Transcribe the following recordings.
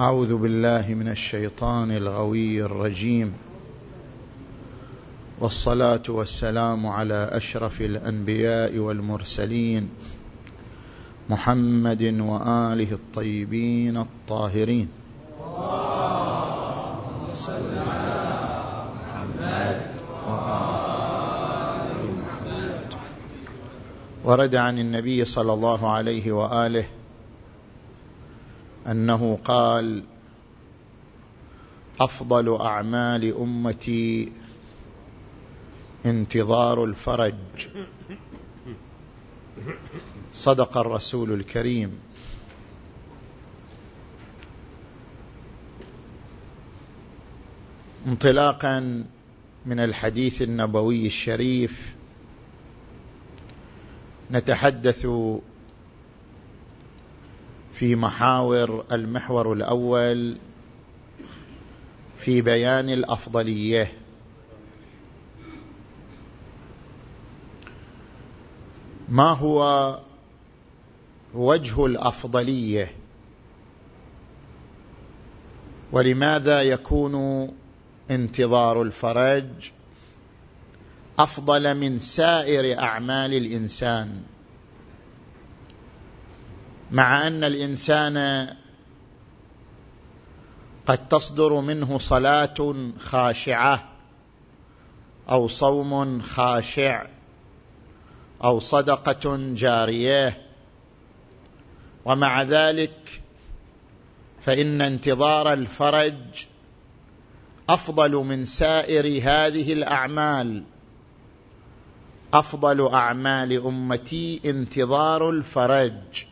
أعوذ بالله من الشيطان الغوي الرجيم. والصلاة والسلام على أشرف الأنبياء والمرسلين محمد وآله الطيبين الطاهرين. صل على محمد وآل محمد ورد عن النبي صلى الله عليه وآله أنه قال أفضل أعمال أمتي انتظار الفرج. صدق الرسول الكريم. انطلاقا من الحديث النبوي الشريف نتحدث في محاور المحور الأول في بيان الأفضلية. ما هو وجه الأفضلية؟ ولماذا يكون انتظار الفرج أفضل من سائر أعمال الإنسان؟ مع أن الإنسان قد تصدر منه صلاة خاشعة أو صوم خاشع أو صدقة جارية. ومع ذلك فإن انتظار الفرج أفضل من سائر هذه الأعمال. أفضل أعمال أمتي انتظار الفرج.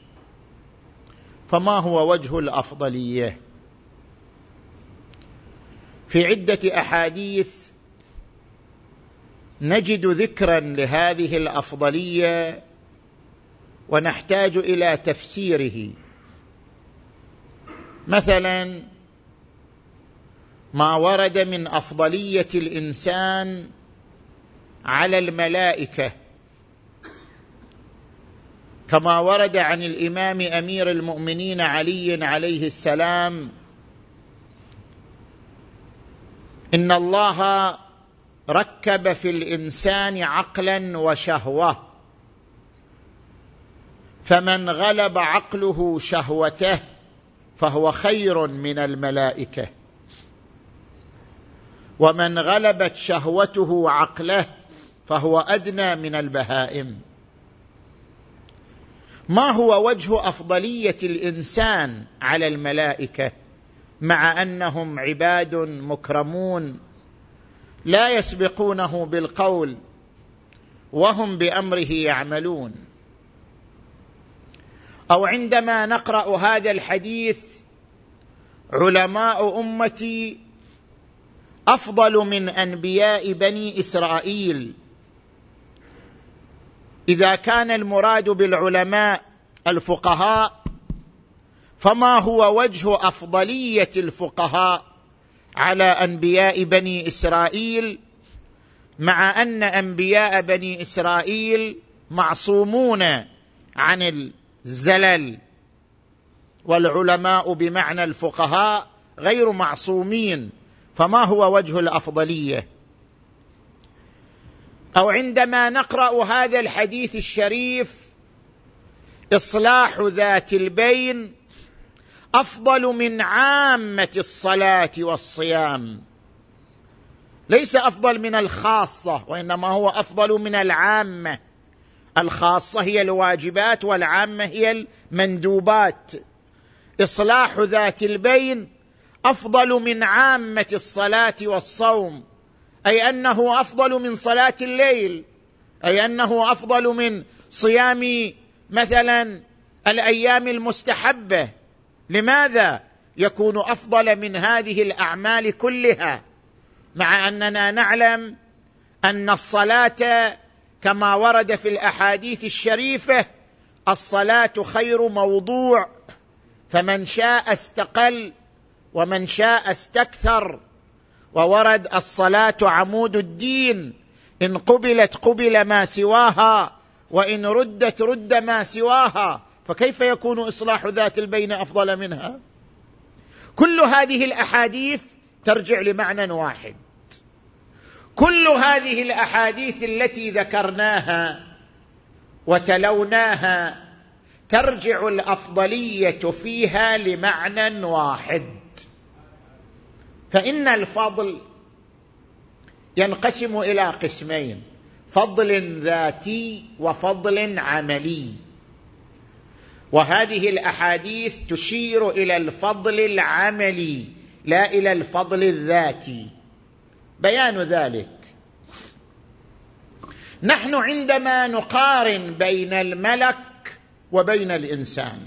فما هو وجه الأفضلية؟ في عدة أحاديث نجد ذكرا لهذه الأفضلية ونحتاج إلى تفسيره. مثلا ما ورد من أفضلية الإنسان على الملائكة. كما ورد عن الإمام أمير المؤمنين علي عليه السلام إن الله ركب في الإنسان عقلا وشهوة فمن غلب عقله شهوته فهو خير من الملائكة. ومن غلبت شهوته عقله فهو أدنى من البهائم. ما هو وجه أفضلية الإنسان على الملائكة مع أنهم عباد مكرمون لا يسبقونه بالقول وهم بأمره يعملون؟ أو عندما نقرأ هذا الحديث علماء أمتي أفضل من أنبياء بني إسرائيل إذا كان المراد بالعلماء الفقهاء فما هو وجه أفضلية الفقهاء على أنبياء بني إسرائيل مع أن أنبياء بني إسرائيل معصومون عن الزلل والعلماء بمعنى الفقهاء غير معصومين فما هو وجه الأفضلية؟ أو عندما نقرأ هذا الحديث الشريف إصلاح ذات البين أفضل من عامة الصلاة والصيام. ليس أفضل من الخاصة وإنما هو أفضل من العامة. الخاصة هي الواجبات والعامة هي المندوبات. إصلاح ذات البين أفضل من عامة الصلاة والصوم. أي أنه أفضل من صلاة الليل أي أنه أفضل من صيام مثلا الأيام المستحبة. لماذا يكون أفضل من هذه الأعمال كلها؟ مع أننا نعلم أن الصلاة كما ورد في الأحاديث الشريفة الصلاة خير موضوع فمن شاء استقل ومن شاء استكثر. وورد الصلاة عمود الدين. إن قبلت قبل ما سواها وإن ردت رد ما سواها. فكيف يكون إصلاح ذات البين أفضل منها؟ كل هذه الأحاديث ترجع لمعنى واحد. كل هذه الأحاديث التي ذكرناها وتلوناها ترجع الأفضلية فيها لمعنى واحد. فإن الفضل ينقسم إلى قسمين فضل ذاتي وفضل عملي. وهذه الأحاديث تشير إلى الفضل العملي لا إلى الفضل الذاتي. بيان ذلك. نحن عندما نقارن بين الملك وبين الإنسان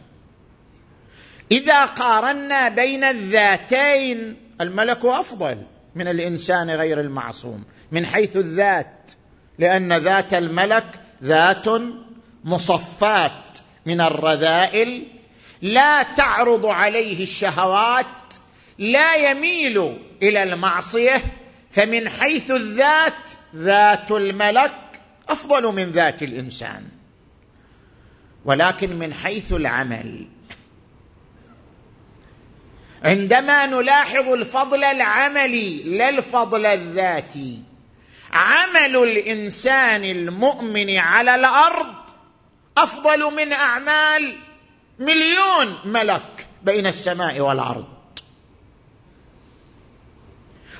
إذا قارنا بين الذاتين الملك أفضل من الإنسان غير المعصوم من حيث الذات لأن ذات الملك ذات مصفات من الرذائل لا تعرض عليه الشهوات لا يميل إلى المعصية فمن حيث الذات ذات الملك أفضل من ذات الإنسان. ولكن من حيث العمل عندما نلاحظ الفضل العملي لا الفضل الذاتي. عمل الإنسان المؤمن على الأرض أفضل من أعمال مليون ملك بين السماء والأرض.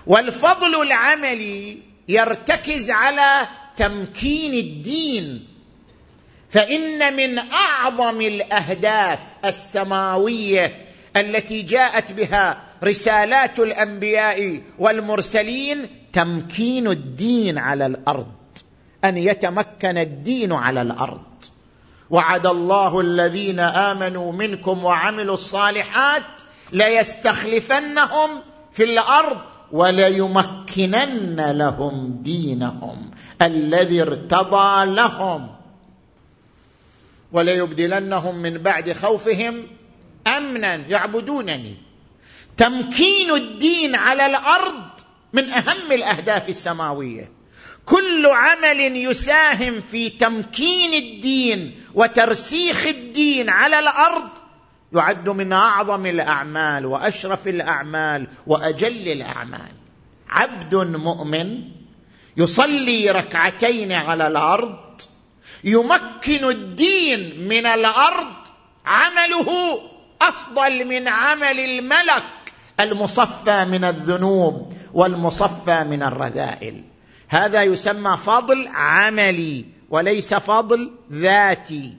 والفضل العملي يرتكز على تمكين الدين. فإن من أعظم الأهداف السماوية التي جاءت بها رسالات الأنبياء والمرسلين تمكين الدين على الأرض أن يتمكن الدين على الأرض. وعد الله الذين آمنوا منكم وعملوا الصالحات ليستخلفنهم في الأرض وليمكنن لهم دينهم الذي ارتضى لهم. وليبدلنهم من بعد خوفهم أمنا يعبدونني. تمكين الدين على الأرض من أهم الأهداف السماوية. كل عمل يساهم في تمكين الدين وترسيخ الدين على الأرض يعد من أعظم الأعمال وأشرف الأعمال وأجل الأعمال. عبد مؤمن يصلي ركعتين على الأرض يمكن الدين من الأرض عمله أفضل من عمل الملك المصفى من الذنوب والمصفى من الرذائل. هذا يسمى فضل عملي وليس فضل ذاتي.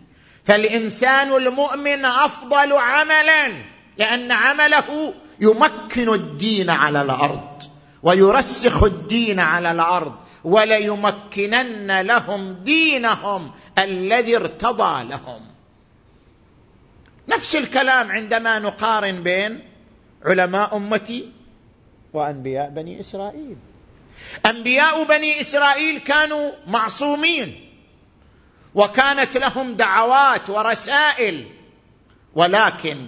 فالإنسان المؤمن أفضل عملا لأن عمله يمكن الدين على الأرض ويرسخ الدين على الأرض وليمكنن لهم دينهم الذي ارتضى لهم. نفس الكلام عندما نقارن بين علماء أمتي وأنبياء بني إسرائيل. أنبياء بني إسرائيل كانوا معصومين وكانت لهم دعوات ورسائل ولكن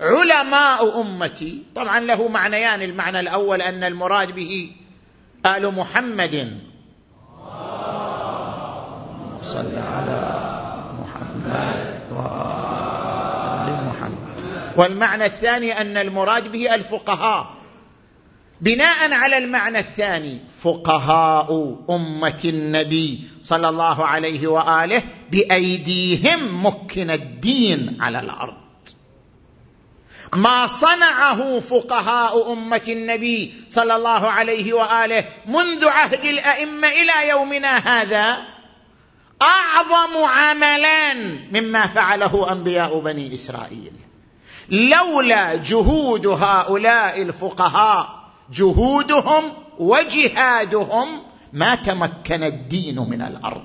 علماء أمتي طبعا له معنيان المعنى الأول أن المراد به آل محمد. صل على محمد محمد والمعنى الثاني أن المراد به الفقهاء. بناء على المعنى الثاني فقهاء أمة النبي صلى الله عليه وآله بأيديهم مكن الدين على الأرض. ما صنعه فقهاء أمة النبي صلى الله عليه وآله منذ عهد الأئمة إلى يومنا هذا أعظم عملان مما فعله أنبياء بني إسرائيل. لولا جهود هؤلاء الفقهاء جهودهم وجهادهم ما تمكن الدين من الأرض.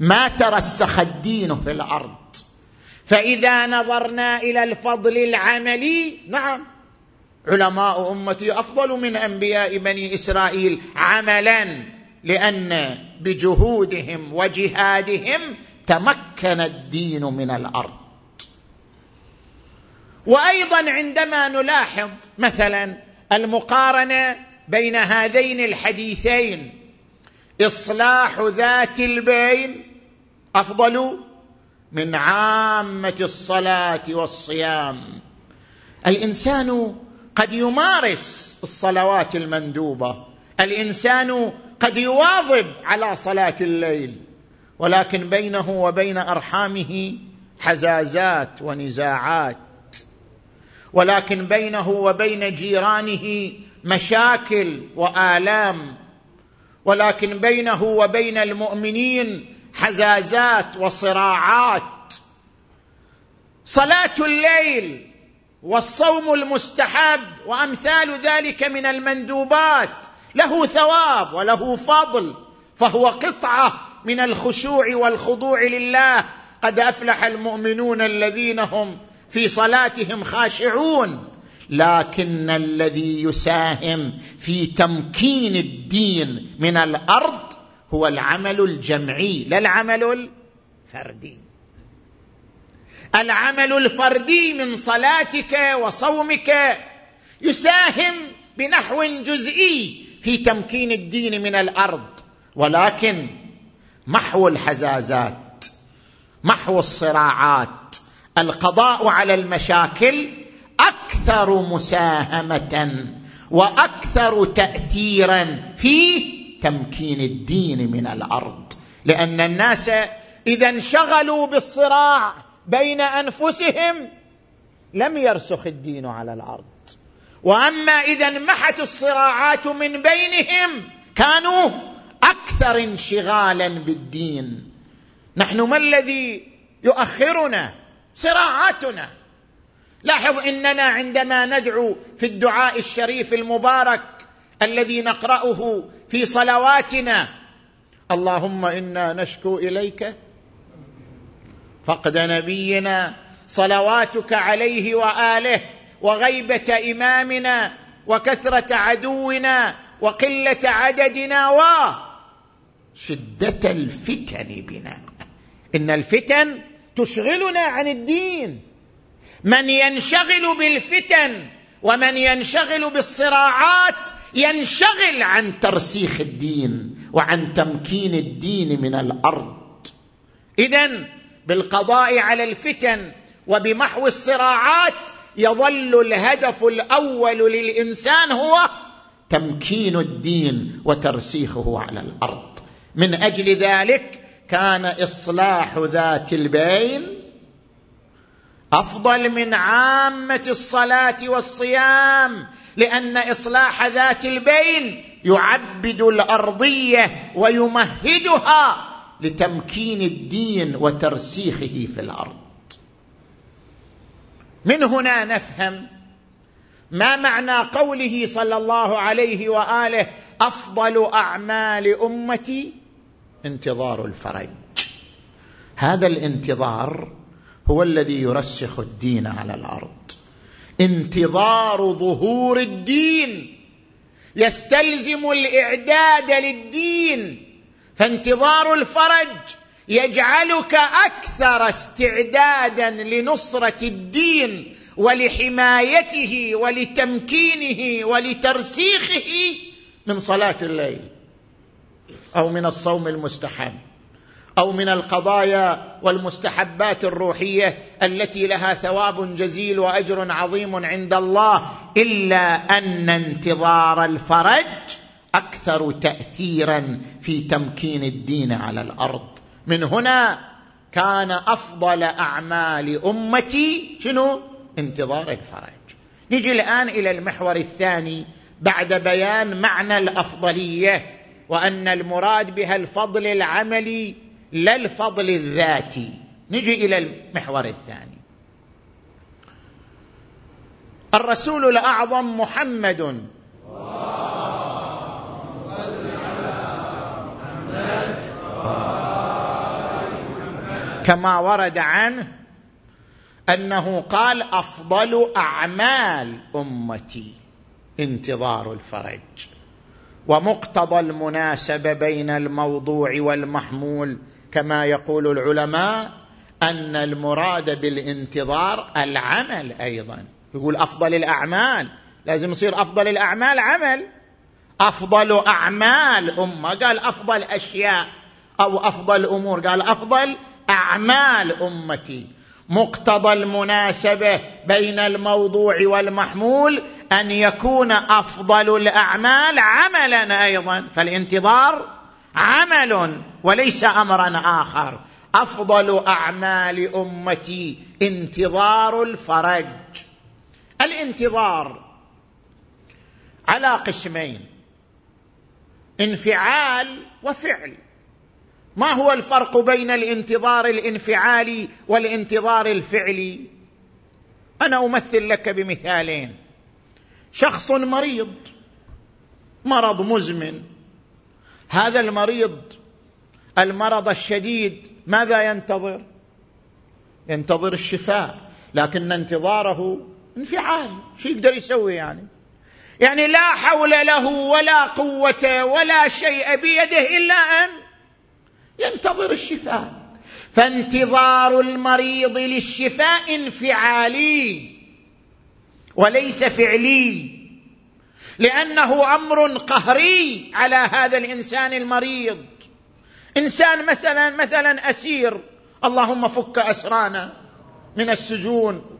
ما ترسخ الدين في الأرض. فإذا نظرنا إلى الفضل العملي نعم علماء أمتي أفضل من أنبياء بني إسرائيل عملا لأن بجهودهم وجهادهم تمكن الدين من الأرض. وأيضا عندما نلاحظ مثلا المقارنة بين هذين الحديثين إصلاح ذات البين أفضل من عامة الصلاة والصيام. الإنسان قد يمارس الصلوات المندوبة الإنسان قد يواظب على صلاة الليل ولكن بينه وبين أرحامه حزازات ونزاعات. ولكن بينه وبين جيرانه مشاكل وآلام. ولكن بينه وبين المؤمنين حزازات وصراعات. صلاة الليل والصوم المستحب وأمثال ذلك من المندوبات له ثواب وله فضل فهو قطعة من الخشوع والخضوع لله. قد أفلح المؤمنون الذين هم في صلاتهم خاشعون. لكن الذي يساهم في تمكين الدين من الأرض هو العمل الجمعي لا العمل الفردي. العمل الفردي من صلاتك وصومك يساهم بنحو جزئي في تمكين الدين من الأرض. ولكن محو الحزازات محو الصراعات القضاء على المشاكل أكثر مساهمة وأكثر تاثيرا في تمكين الدين من الأرض. لأن الناس إذا انشغلوا بالصراع بين أنفسهم لم يرسخ الدين على الأرض. وأما إذا انمحت الصراعات من بينهم كانوا أكثر انشغالا بالدين. نحن ما الذي يؤخرنا صراعاتنا. لاحظ إننا عندما ندعو في الدعاء الشريف المبارك الذي نقرأه في صلواتنا اللهم إنا نشكو إليك. فقد نبينا صلواتك عليه وآله وغيبة إمامنا وكثرة عدونا وقلة عددنا وشده الفتن بنا. إن الفتن تشغلنا عن الدين. من ينشغل بالفتن ومن ينشغل بالصراعات ينشغل عن ترسيخ الدين وعن تمكين الدين من الأرض. اذا بالقضاء على الفتن وبمحو الصراعات يظل الهدف الأول للإنسان هو تمكين الدين وترسيخه على الأرض. من أجل ذلك كان إصلاح ذات البين أفضل من عامة الصلاة والصيام لأن إصلاح ذات البين يعبد الأرضية ويمهدها لتمكين الدين وترسيخه في الأرض. من هنا نفهم ما معنى قوله صلى الله عليه وآله أفضل أعمال أمتي؟ انتظار الفرج. هذا الانتظار هو الذي يرسخ الدين على الأرض. انتظار ظهور الدين. يستلزم الإعداد للدين. فانتظار الفرج يجعلك أكثر استعدادا لنصرة الدين ولحمايته ولتمكينه ولترسيخه من صلاة الليل. أو من الصوم المستحب أو من القضايا والمستحبات الروحية التي لها ثواب جزيل وأجر عظيم عند الله إلا أن انتظار الفرج أكثر تاثيرا في تمكين الدين على الأرض. من هنا كان أفضل أعمال أمتي شنو؟ انتظار الفرج. نجي الآن إلى المحور الثاني بعد بيان معنى الأفضلية وأن المراد بها الفضل العملي لا الفضل الذاتي. نجي إلى المحور الثاني. الرسول الأعظم محمد. كما ورد عنه أنه قال أفضل أعمال أمتي انتظار الفرج. ومقتضى المناسبة بين الموضوع والمحمول كما يقول العلماء أن المراد بالانتظار العمل أيضا. يقول أفضل الأعمال لازم يصير أفضل الأعمال عمل. أفضل أعمال أمة قال أفضل أشياء أو أفضل أمور قال أفضل أعمال أمتي. مقتضى المناسبة بين الموضوع والمحمول أن يكون أفضل الأعمال عملا أيضا. فالانتظار عمل وليس امرا آخر. أفضل أعمال أمتي انتظار الفرج. الانتظار على قسمين انفعال وفعل. ما هو الفرق بين الانتظار الانفعالي والانتظار الفعلي أنا أمثل لك بمثالين. شخص مريض مرض مزمن. هذا المريض المرض الشديد ماذا ينتظر؟ ينتظر الشفاء لكن انتظاره انفعال. شو يقدر يسوي يعني؟ يعني لا حول له ولا قوة ولا شيء بيده إلا أن ينتظر الشفاء. فانتظار المريض للشفاء انفعالي وليس فعلي لأنه أمر قهري على هذا الإنسان المريض. إنسان مثلا مثلا أسير اللهم فك أسرانا من السجون.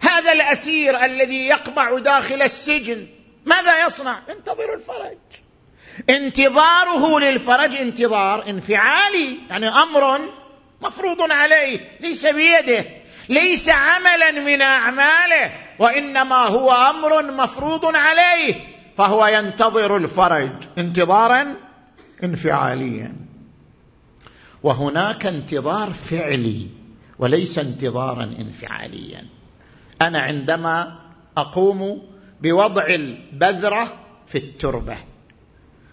هذا الأسير الذي يقبع داخل السجن ماذا يصنع؟ ينتظر الفرج. انتظاره للفرج انتظار انفعالي يعني أمر مفروض عليه ليس بيده ليس عملا من أعماله وإنما هو أمر مفروض عليه فهو ينتظر الفرج انتظارا انفعاليا. وهناك انتظار فعلي وليس انتظارا انفعاليا. أنا عندما أقوم بوضع البذرة في التربة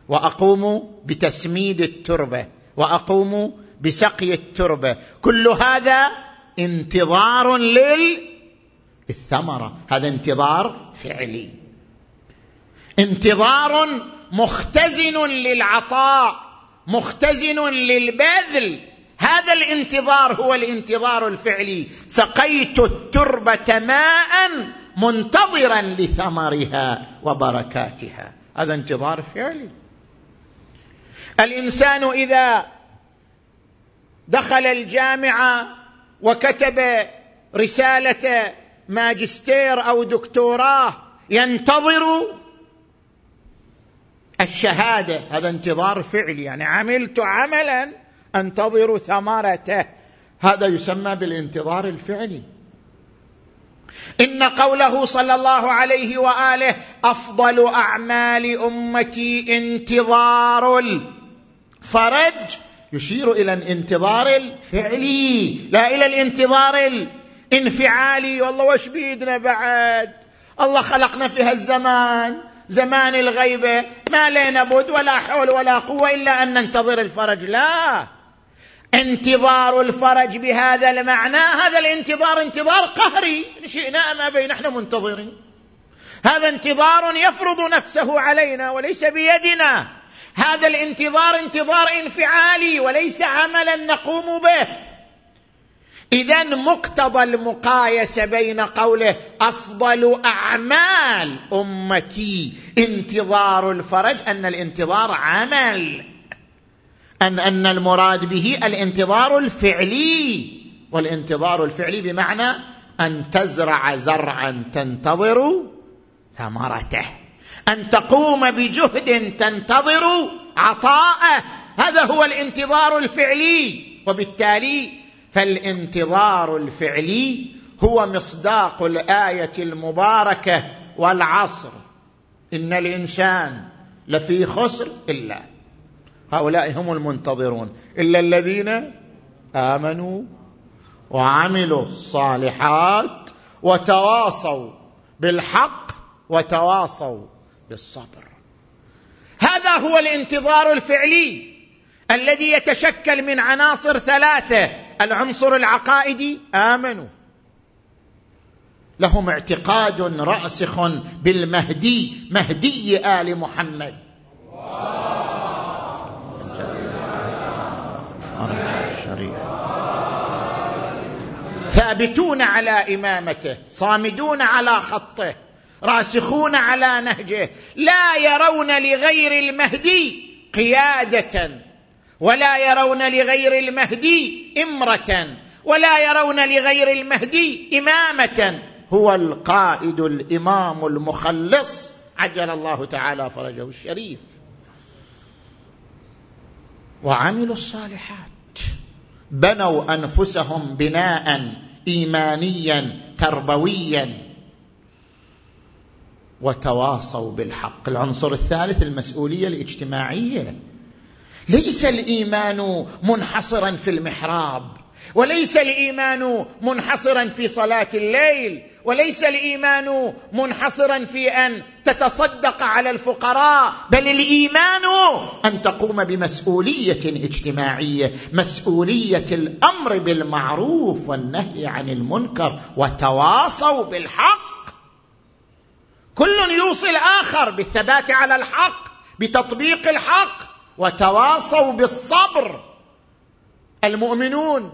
وأقوم بتسميد التربة وأقوم بسقي التربة. كل هذا انتظار للثمره هذا انتظار فعلي. انتظار مختزن للعطاء مختزن للبذل. هذا الانتظار هو الانتظار الفعلي. سقيت التربة ماء منتظرا لثمرها وبركاتها. هذا انتظار فعلي. الإنسان إذا دخل الجامعة وكتب رسالة ماجستير أو دكتوراه ينتظر الشهادة. هذا انتظار فعلي. يعني عملت عملا أنتظر ثمرته. هذا يسمى بالانتظار الفعلي. إن قوله صلى الله عليه وآله أفضل أعمال أمتي انتظار الفرج يشير إلى الانتظار الفعلي لا إلى الانتظار الانفعالي. والله وش بيدنا بعد؟ الله خلقنا في هالزمان زمان الغيبة. ما لنا بد ولا حول ولا قوة إلا أن ننتظر الفرج. لا انتظار الفرج بهذا المعنى. هذا الانتظار انتظار قهري. شئنا ام ابي نحن منتظرين. هذا انتظار يفرض نفسه علينا وليس بيدنا. هذا الانتظار انتظار انفعالي وليس عملا نقوم به. اذا مقتضى المقايسة بين قوله أفضل أعمال أمتي انتظار الفرج أن الانتظار عمل. أن أن المراد به الانتظار الفعلي والانتظار الفعلي بمعنى أن تزرع زرعا تنتظر ثمرته. أن تقوم بجهد تنتظر عطاءه. هذا هو الانتظار الفعلي. وبالتالي فالانتظار الفعلي هو مصداق الآية المباركة والعصر. إن الإنسان لفي خسر إلا. هؤلاء هم المنتظرون. إلا الذين آمنوا وعملوا الصالحات وتواصوا بالحق وتواصوا بالصبر. هذا هو الانتظار الفعلي الذي يتشكل من عناصر ثلاثة العنصر العقائدي آمنوا. لهم اعتقاد راسخ بالمهدي مهدي آل محمد. ثابتون على إمامته صامدون على خطه. راسخون على نهجه لا يرون لغير المهدي قيادة ولا يرون لغير المهدي امرة ولا يرون لغير المهدي إمامة. هو القائد الإمام المخلص عجل الله تعالى فرجه الشريف. وعملوا الصالحات. بنوا أنفسهم بناء ايمانيا تربويا. وتواصوا بالحق. العنصر الثالث المسؤولية الاجتماعية. ليس الإيمان منحصرا في المحراب وليس الإيمان منحصرا في صلاة الليل وليس الإيمان منحصرا في أن تتصدق على الفقراء بل الإيمان أن تقوم بمسؤولية اجتماعية مسؤولية الأمر بالمعروف والنهي عن المنكر وتواصوا بالحق. كل يوصي الآخر بالثبات على الحق بتطبيق الحق وتواصوا بالصبر. المؤمنون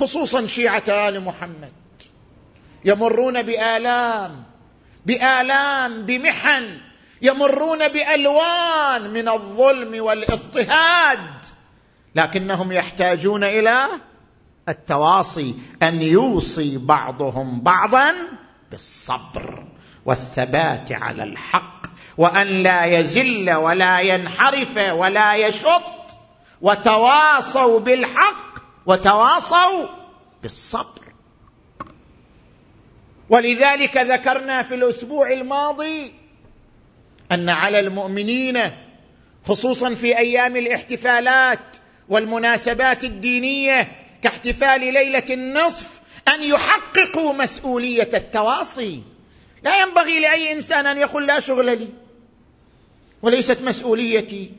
خصوصا شيعة آل محمد يمرون بآلام بآلام بمحن يمرون بألوان من الظلم والاضطهاد لكنهم يحتاجون إلى التواصي أن يوصي بعضهم بعضا بالصبر. والثبات على الحق وأن لا يزل ولا ينحرف ولا يشط وتواصوا بالحق وتواصوا بالصبر. ولذلك ذكرنا في الأسبوع الماضي أن على المؤمنين خصوصا في أيام الاحتفالات والمناسبات الدينية كاحتفال ليلة النصف أن يحققوا مسؤولية التواصي. لا ينبغي لأي إنسان أن يقول لا شغل لي وليست مسؤوليتي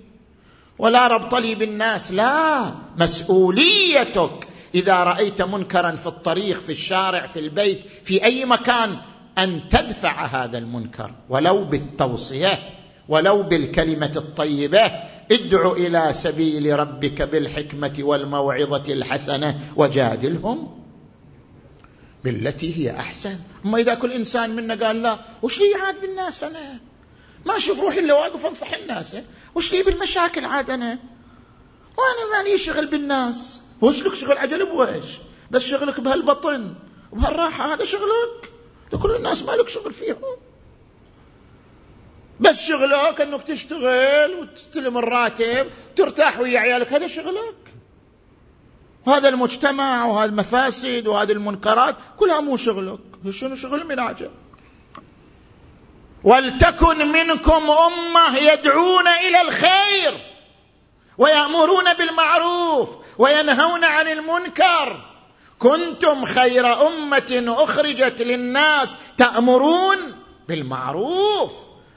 ولا ربط لي بالناس لا مسؤوليتك. إذا رأيت منكرا في الطريق في الشارع في البيت في أي مكان أن تدفع هذا المنكر. ولو بالتوصية ولو بالكلمة الطيبة ادع إلى سبيل ربك بالحكمة والموعظة الحسنة وجادلهم. بالتي هي أحسن. أما إذا كل إنسان منا قال لا وش لي عاد بالناس أنا؟ ما أشوف روحي إلا واقف أنصح الناس. وش لي بالمشاكل عاد أنا؟ وأنا مالي شغل بالناس. وش لك شغل عجل بوش بس شغلك بهالبطن وبهالراحة هذا شغلك. كل الناس ما لك شغل فيهم. بس شغلك إنك تشتغل وتستلم الراتب ترتاح ويا عيالك هذا شغلك. وهذا المجتمع وهذه المفاسد وهذه المنكرات كلها مو شغلك. شنو شغل من عجل ولتكن منكم أمة يدعون إلى الخير ويأمرون بالمعروف وينهون عن المنكر. كنتم خير أمة أخرجت للناس تأمرون بالمعروف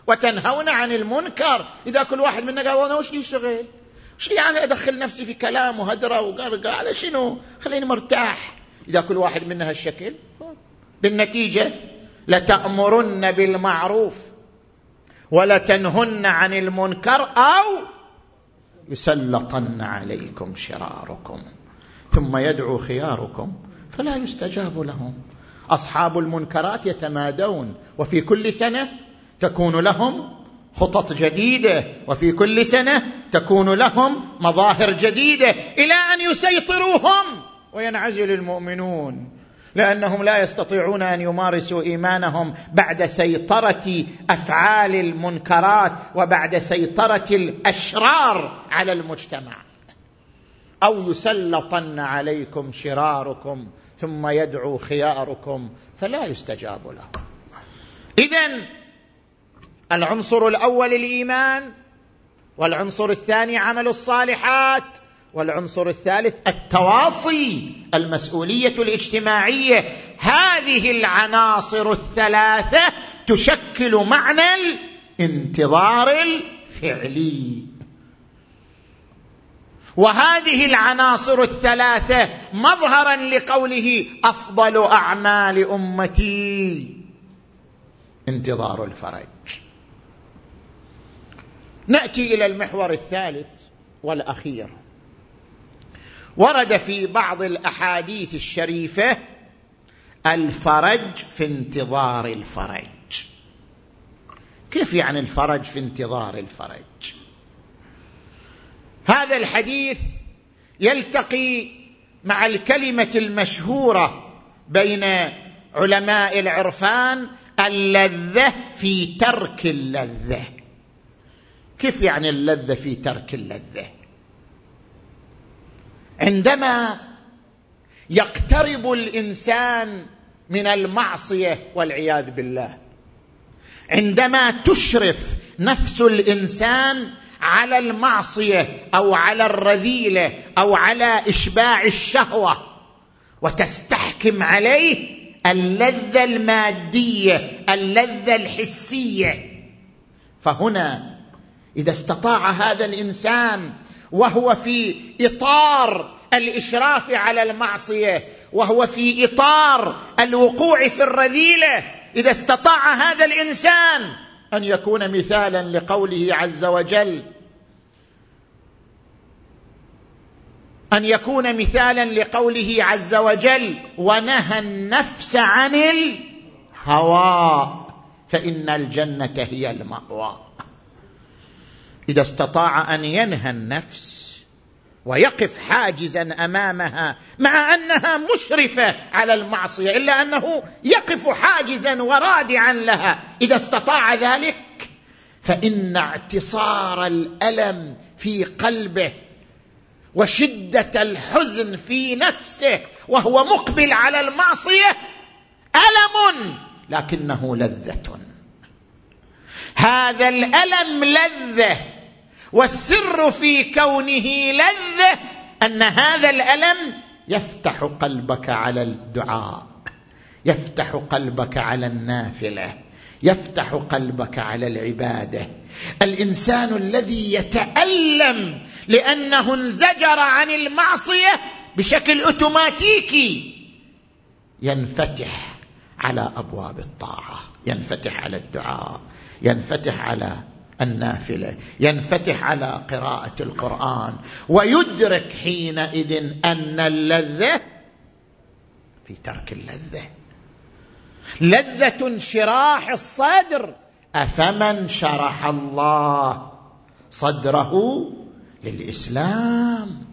وتنهون عن المنكر. إذا كل واحد منا قال أنا وش وش يعني أدخل نفسي في كلام وهدرة وقرقه على شنو؟ خليني مرتاح. إذا كل واحد منا هالشكل بالنتيجة لتأمرن بالمعروف ولتنهن عن المنكر أو يسلطن عليكم شراركم ثم يدعو خياركم فلا يستجاب لهم. أصحاب المنكرات يتمادون وفي كل سنة تكون لهم خطط جديدة وفي كل سنة تكون لهم مظاهر جديدة إلى أن يسيطروهم. وينعزل المؤمنون لأنهم لا يستطيعون أن يمارسوا إيمانهم بعد سيطرة أفعال المنكرات وبعد سيطرة الأشرار على المجتمع. أو يسلطن عليكم شراركم ثم يدعو خياركم فلا يستجاب لهم. اذا العنصر الأول الإيمان والعنصر الثاني عمل الصالحات والعنصر الثالث التواصي المسؤولية الاجتماعية. هذه العناصر الثلاثة تشكل معنى الانتظار الفعلي. وهذه العناصر الثلاثة مظهرا لقوله أفضل أعمال أمتي انتظار الفرج. نأتي إلى المحور الثالث والأخير. ورد في بعض الأحاديث الشريفة الفرج في انتظار الفرج. كيف يعني الفرج في انتظار الفرج؟ هذا الحديث يلتقي مع الكلمة المشهورة بين علماء العرفان اللذة في ترك اللذة. كيف يعني اللذة في ترك اللذة؟ عندما يقترب الإنسان من المعصية والعياذ بالله عندما تشرف نفس الإنسان على المعصية أو على الرذيلة أو على إشباع الشهوة وتستحكم عليه اللذة المادية اللذة الحسية فهنا إذا استطاع هذا الإنسان وهو في إطار الإشراف على المعصية وهو في إطار الوقوع في الرذيلة إذا استطاع هذا الإنسان أن يكون مثالا لقوله عز وجل أن يكون مثالا لقوله عز وجل ونهى النفس عن الهوى فإن الجنة هي المأوى. إذا استطاع أن ينهى النفس ويقف حاجزا أمامها مع أنها مشرفة على المعصية إلا أنه يقف حاجزا ورادعا لها. إذا استطاع ذلك فإن اعتصار الألم في قلبه وشدة الحزن في نفسه وهو مقبل على المعصية ألم لكنه لذة. هذا الألم لذة والسر في كونه لذة أن هذا الألم يفتح قلبك على الدعاء يفتح قلبك على النافلة يفتح قلبك على العبادة. الإنسان الذي يتألم لأنه انزجر عن المعصية بشكل أوتوماتيكي ينفتح على أبواب الطاعة ينفتح على الدعاء ينفتح على النافلة. ينفتح على قراءة القرآن. ويدرك حينئذ أن اللذة في ترك اللذة. لذة انشراح الصدر. أفمن شرح الله صدره للإسلام؟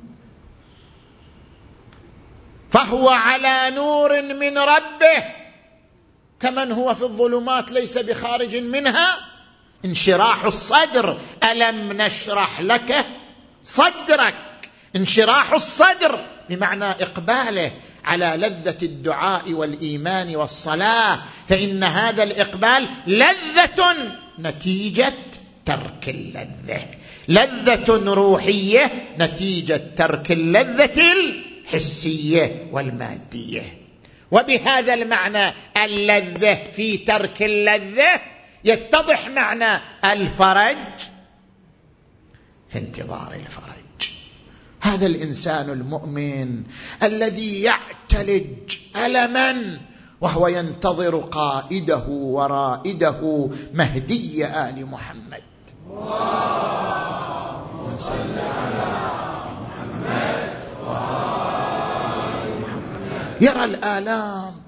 فهو على نور من ربه. كمن هو في الظلمات ليس بخارج منها؟ انشراح الصدر ألم نشرح لك صدرك؟ انشراح الصدر بمعنى إقباله على لذة الدعاء والإيمان والصلاة فإن هذا الإقبال لذة نتيجة ترك اللذة. لذة روحية نتيجة ترك اللذة الحسية والمادية. وبهذا المعنى اللذة في ترك اللذة يتضح معنى الفرج في انتظار الفرج. هذا الإنسان المؤمن الذي يعتلج ألما وهو ينتظر قائده ورائده مهدي آل محمد. اللهم صل على محمد وآل محمد يرى الآلام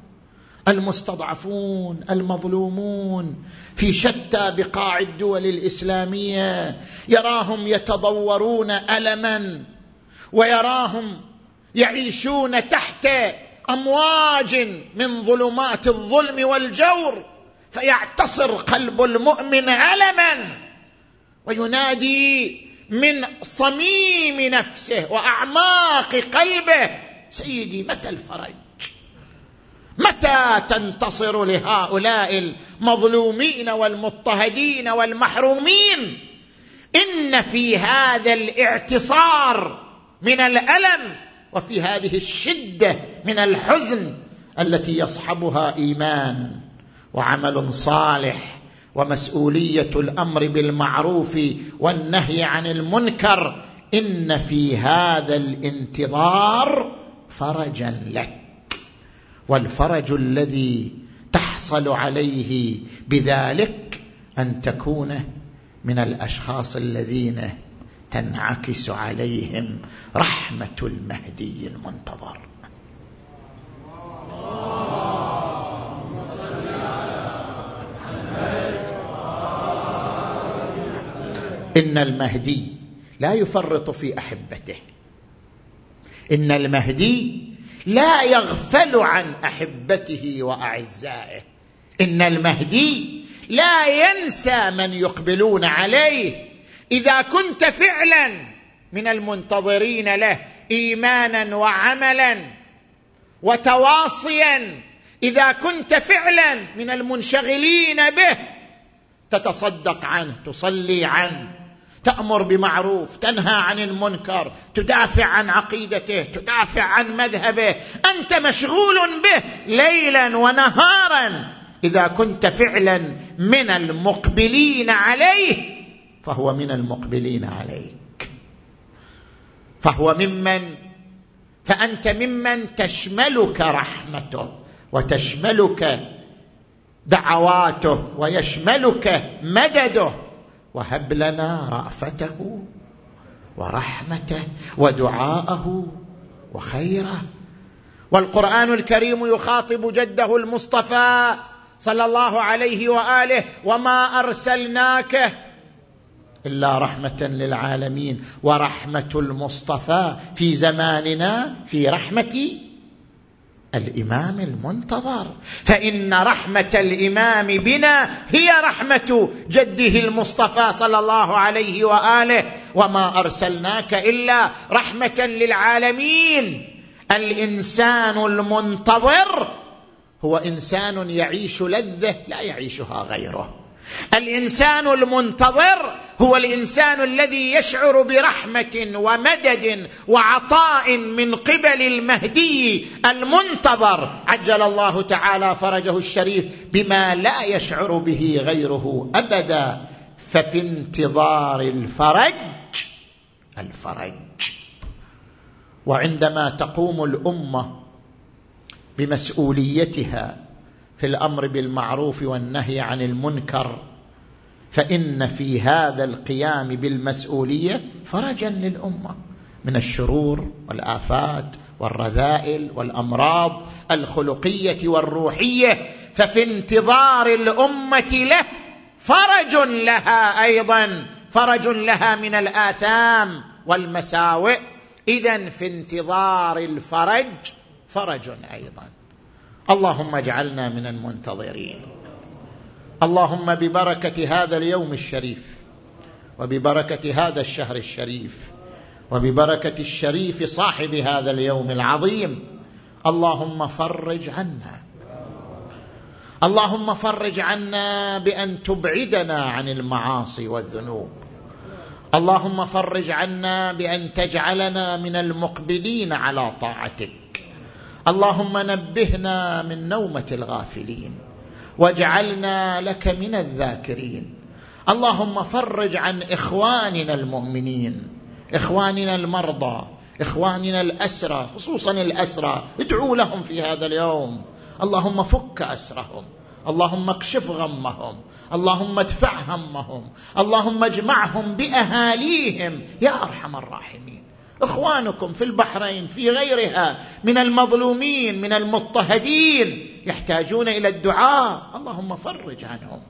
المستضعفون المظلومون في شتى بقاع الدول الإسلامية يراهم يتضورون الما ويراهم يعيشون تحت أمواج من ظلمات الظلم والجور فيعتصر قلب المؤمن الما وينادي من صميم نفسه وأعماق قلبه سيدي متى الفرج؟ متى تنتصر لهؤلاء المظلومين والمضطهدين والمحرومين؟ إن في هذا الاعتصار من الألم وفي هذه الشدة من الحزن التي يصحبها إيمان وعمل صالح ومسؤولية الأمر بالمعروف والنهي عن المنكر إن في هذا الانتظار فرجا لك. والفرج الذي تحصل عليه بذلك أن تكون من الأشخاص الذين تنعكس عليهم رحمة المهدي المنتظر. إن المهدي لا يفرط في أحبته. إن المهدي لا يغفل عن أحبته وأعزائه. إن المهدي لا ينسى من يقبلون عليه إذا كنت فعلا من المنتظرين له ايمانا وعملا وتواصيا. إذا كنت فعلا من المنشغلين به تتصدق عنه تصلي عنه. تأمر بمعروف تنهى عن المنكر تدافع عن عقيدته تدافع عن مذهبه. أنت مشغول به ليلا ونهارا. إذا كنت فعلا من المقبلين عليه فهو من المقبلين عليك. فهو ممن فأنت ممن تشملك رحمته وتشملك دعواته ويشملك مدده. وهب لنا رأفته ورحمته ودعاءه وخيره. والقرآن الكريم يخاطب جده المصطفى صلى الله عليه وآله وما أرسلناك إلا رحمة للعالمين ورحمة المصطفى في زماننا في رحمه الإمام المنتظر. فإن رحمة الإمام بنا هي رحمة جده المصطفى صلى الله عليه وآله. وما أرسلناك إلا رحمة للعالمين. الإنسان المنتظر هو إنسان يعيش لذة لا يعيشها غيره. الإنسان المنتظر هو الإنسان الذي يشعر برحمة ومدد وعطاء من قبل المهدي المنتظر. عجل الله تعالى فرجه الشريف بما لا يشعر به غيره أبدا. ففي انتظار الفرج الفرج. وعندما تقوم الأمة بمسؤوليتها في الأمر بالمعروف والنهي عن المنكر فإن في هذا القيام بالمسؤولية فرجا للأمة من الشرور والآفات والرذائل والأمراض الخلقية والروحية ففي انتظار الأمة له فرج لها أيضا فرج لها من الآثام والمساوئ. اذا في انتظار الفرج فرج أيضا. اللهم اجعلنا من المنتظرين. اللهم ببركة هذا اليوم الشريف وببركة هذا الشهر الشريف وببركة الشريف صاحب هذا اليوم العظيم. اللهم فرج عنا. اللهم فرج عنا بأن تبعدنا عن المعاصي والذنوب. اللهم فرج عنا بأن تجعلنا من المقبلين على طاعتك. اللهم نبهنا من نومة الغافلين واجعلنا لك من الذاكرين. اللهم فرج عن إخواننا المؤمنين إخواننا المرضى إخواننا الأسرى خصوصا الأسرى ادعوا لهم في هذا اليوم. اللهم فك أسرهم اللهم اكشف غمهم اللهم ادفع همهم اللهم اجمعهم بأهاليهم يا أرحم الراحمين. إخوانكم في البحرين في غيرها من المظلومين من المضطهدين يحتاجون إلى الدعاء. اللهم فرج عنهم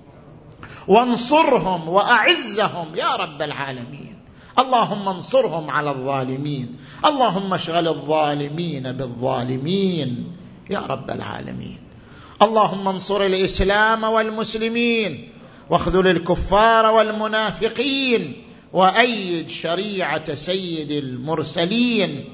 وانصرهم وأعزهم يا رب العالمين. اللهم انصرهم على الظالمين. اللهم اشغل الظالمين بالظالمين يا رب العالمين. اللهم انصر الإسلام والمسلمين واخذل الكفار والمنافقين وأيد شريعة سيد المرسلين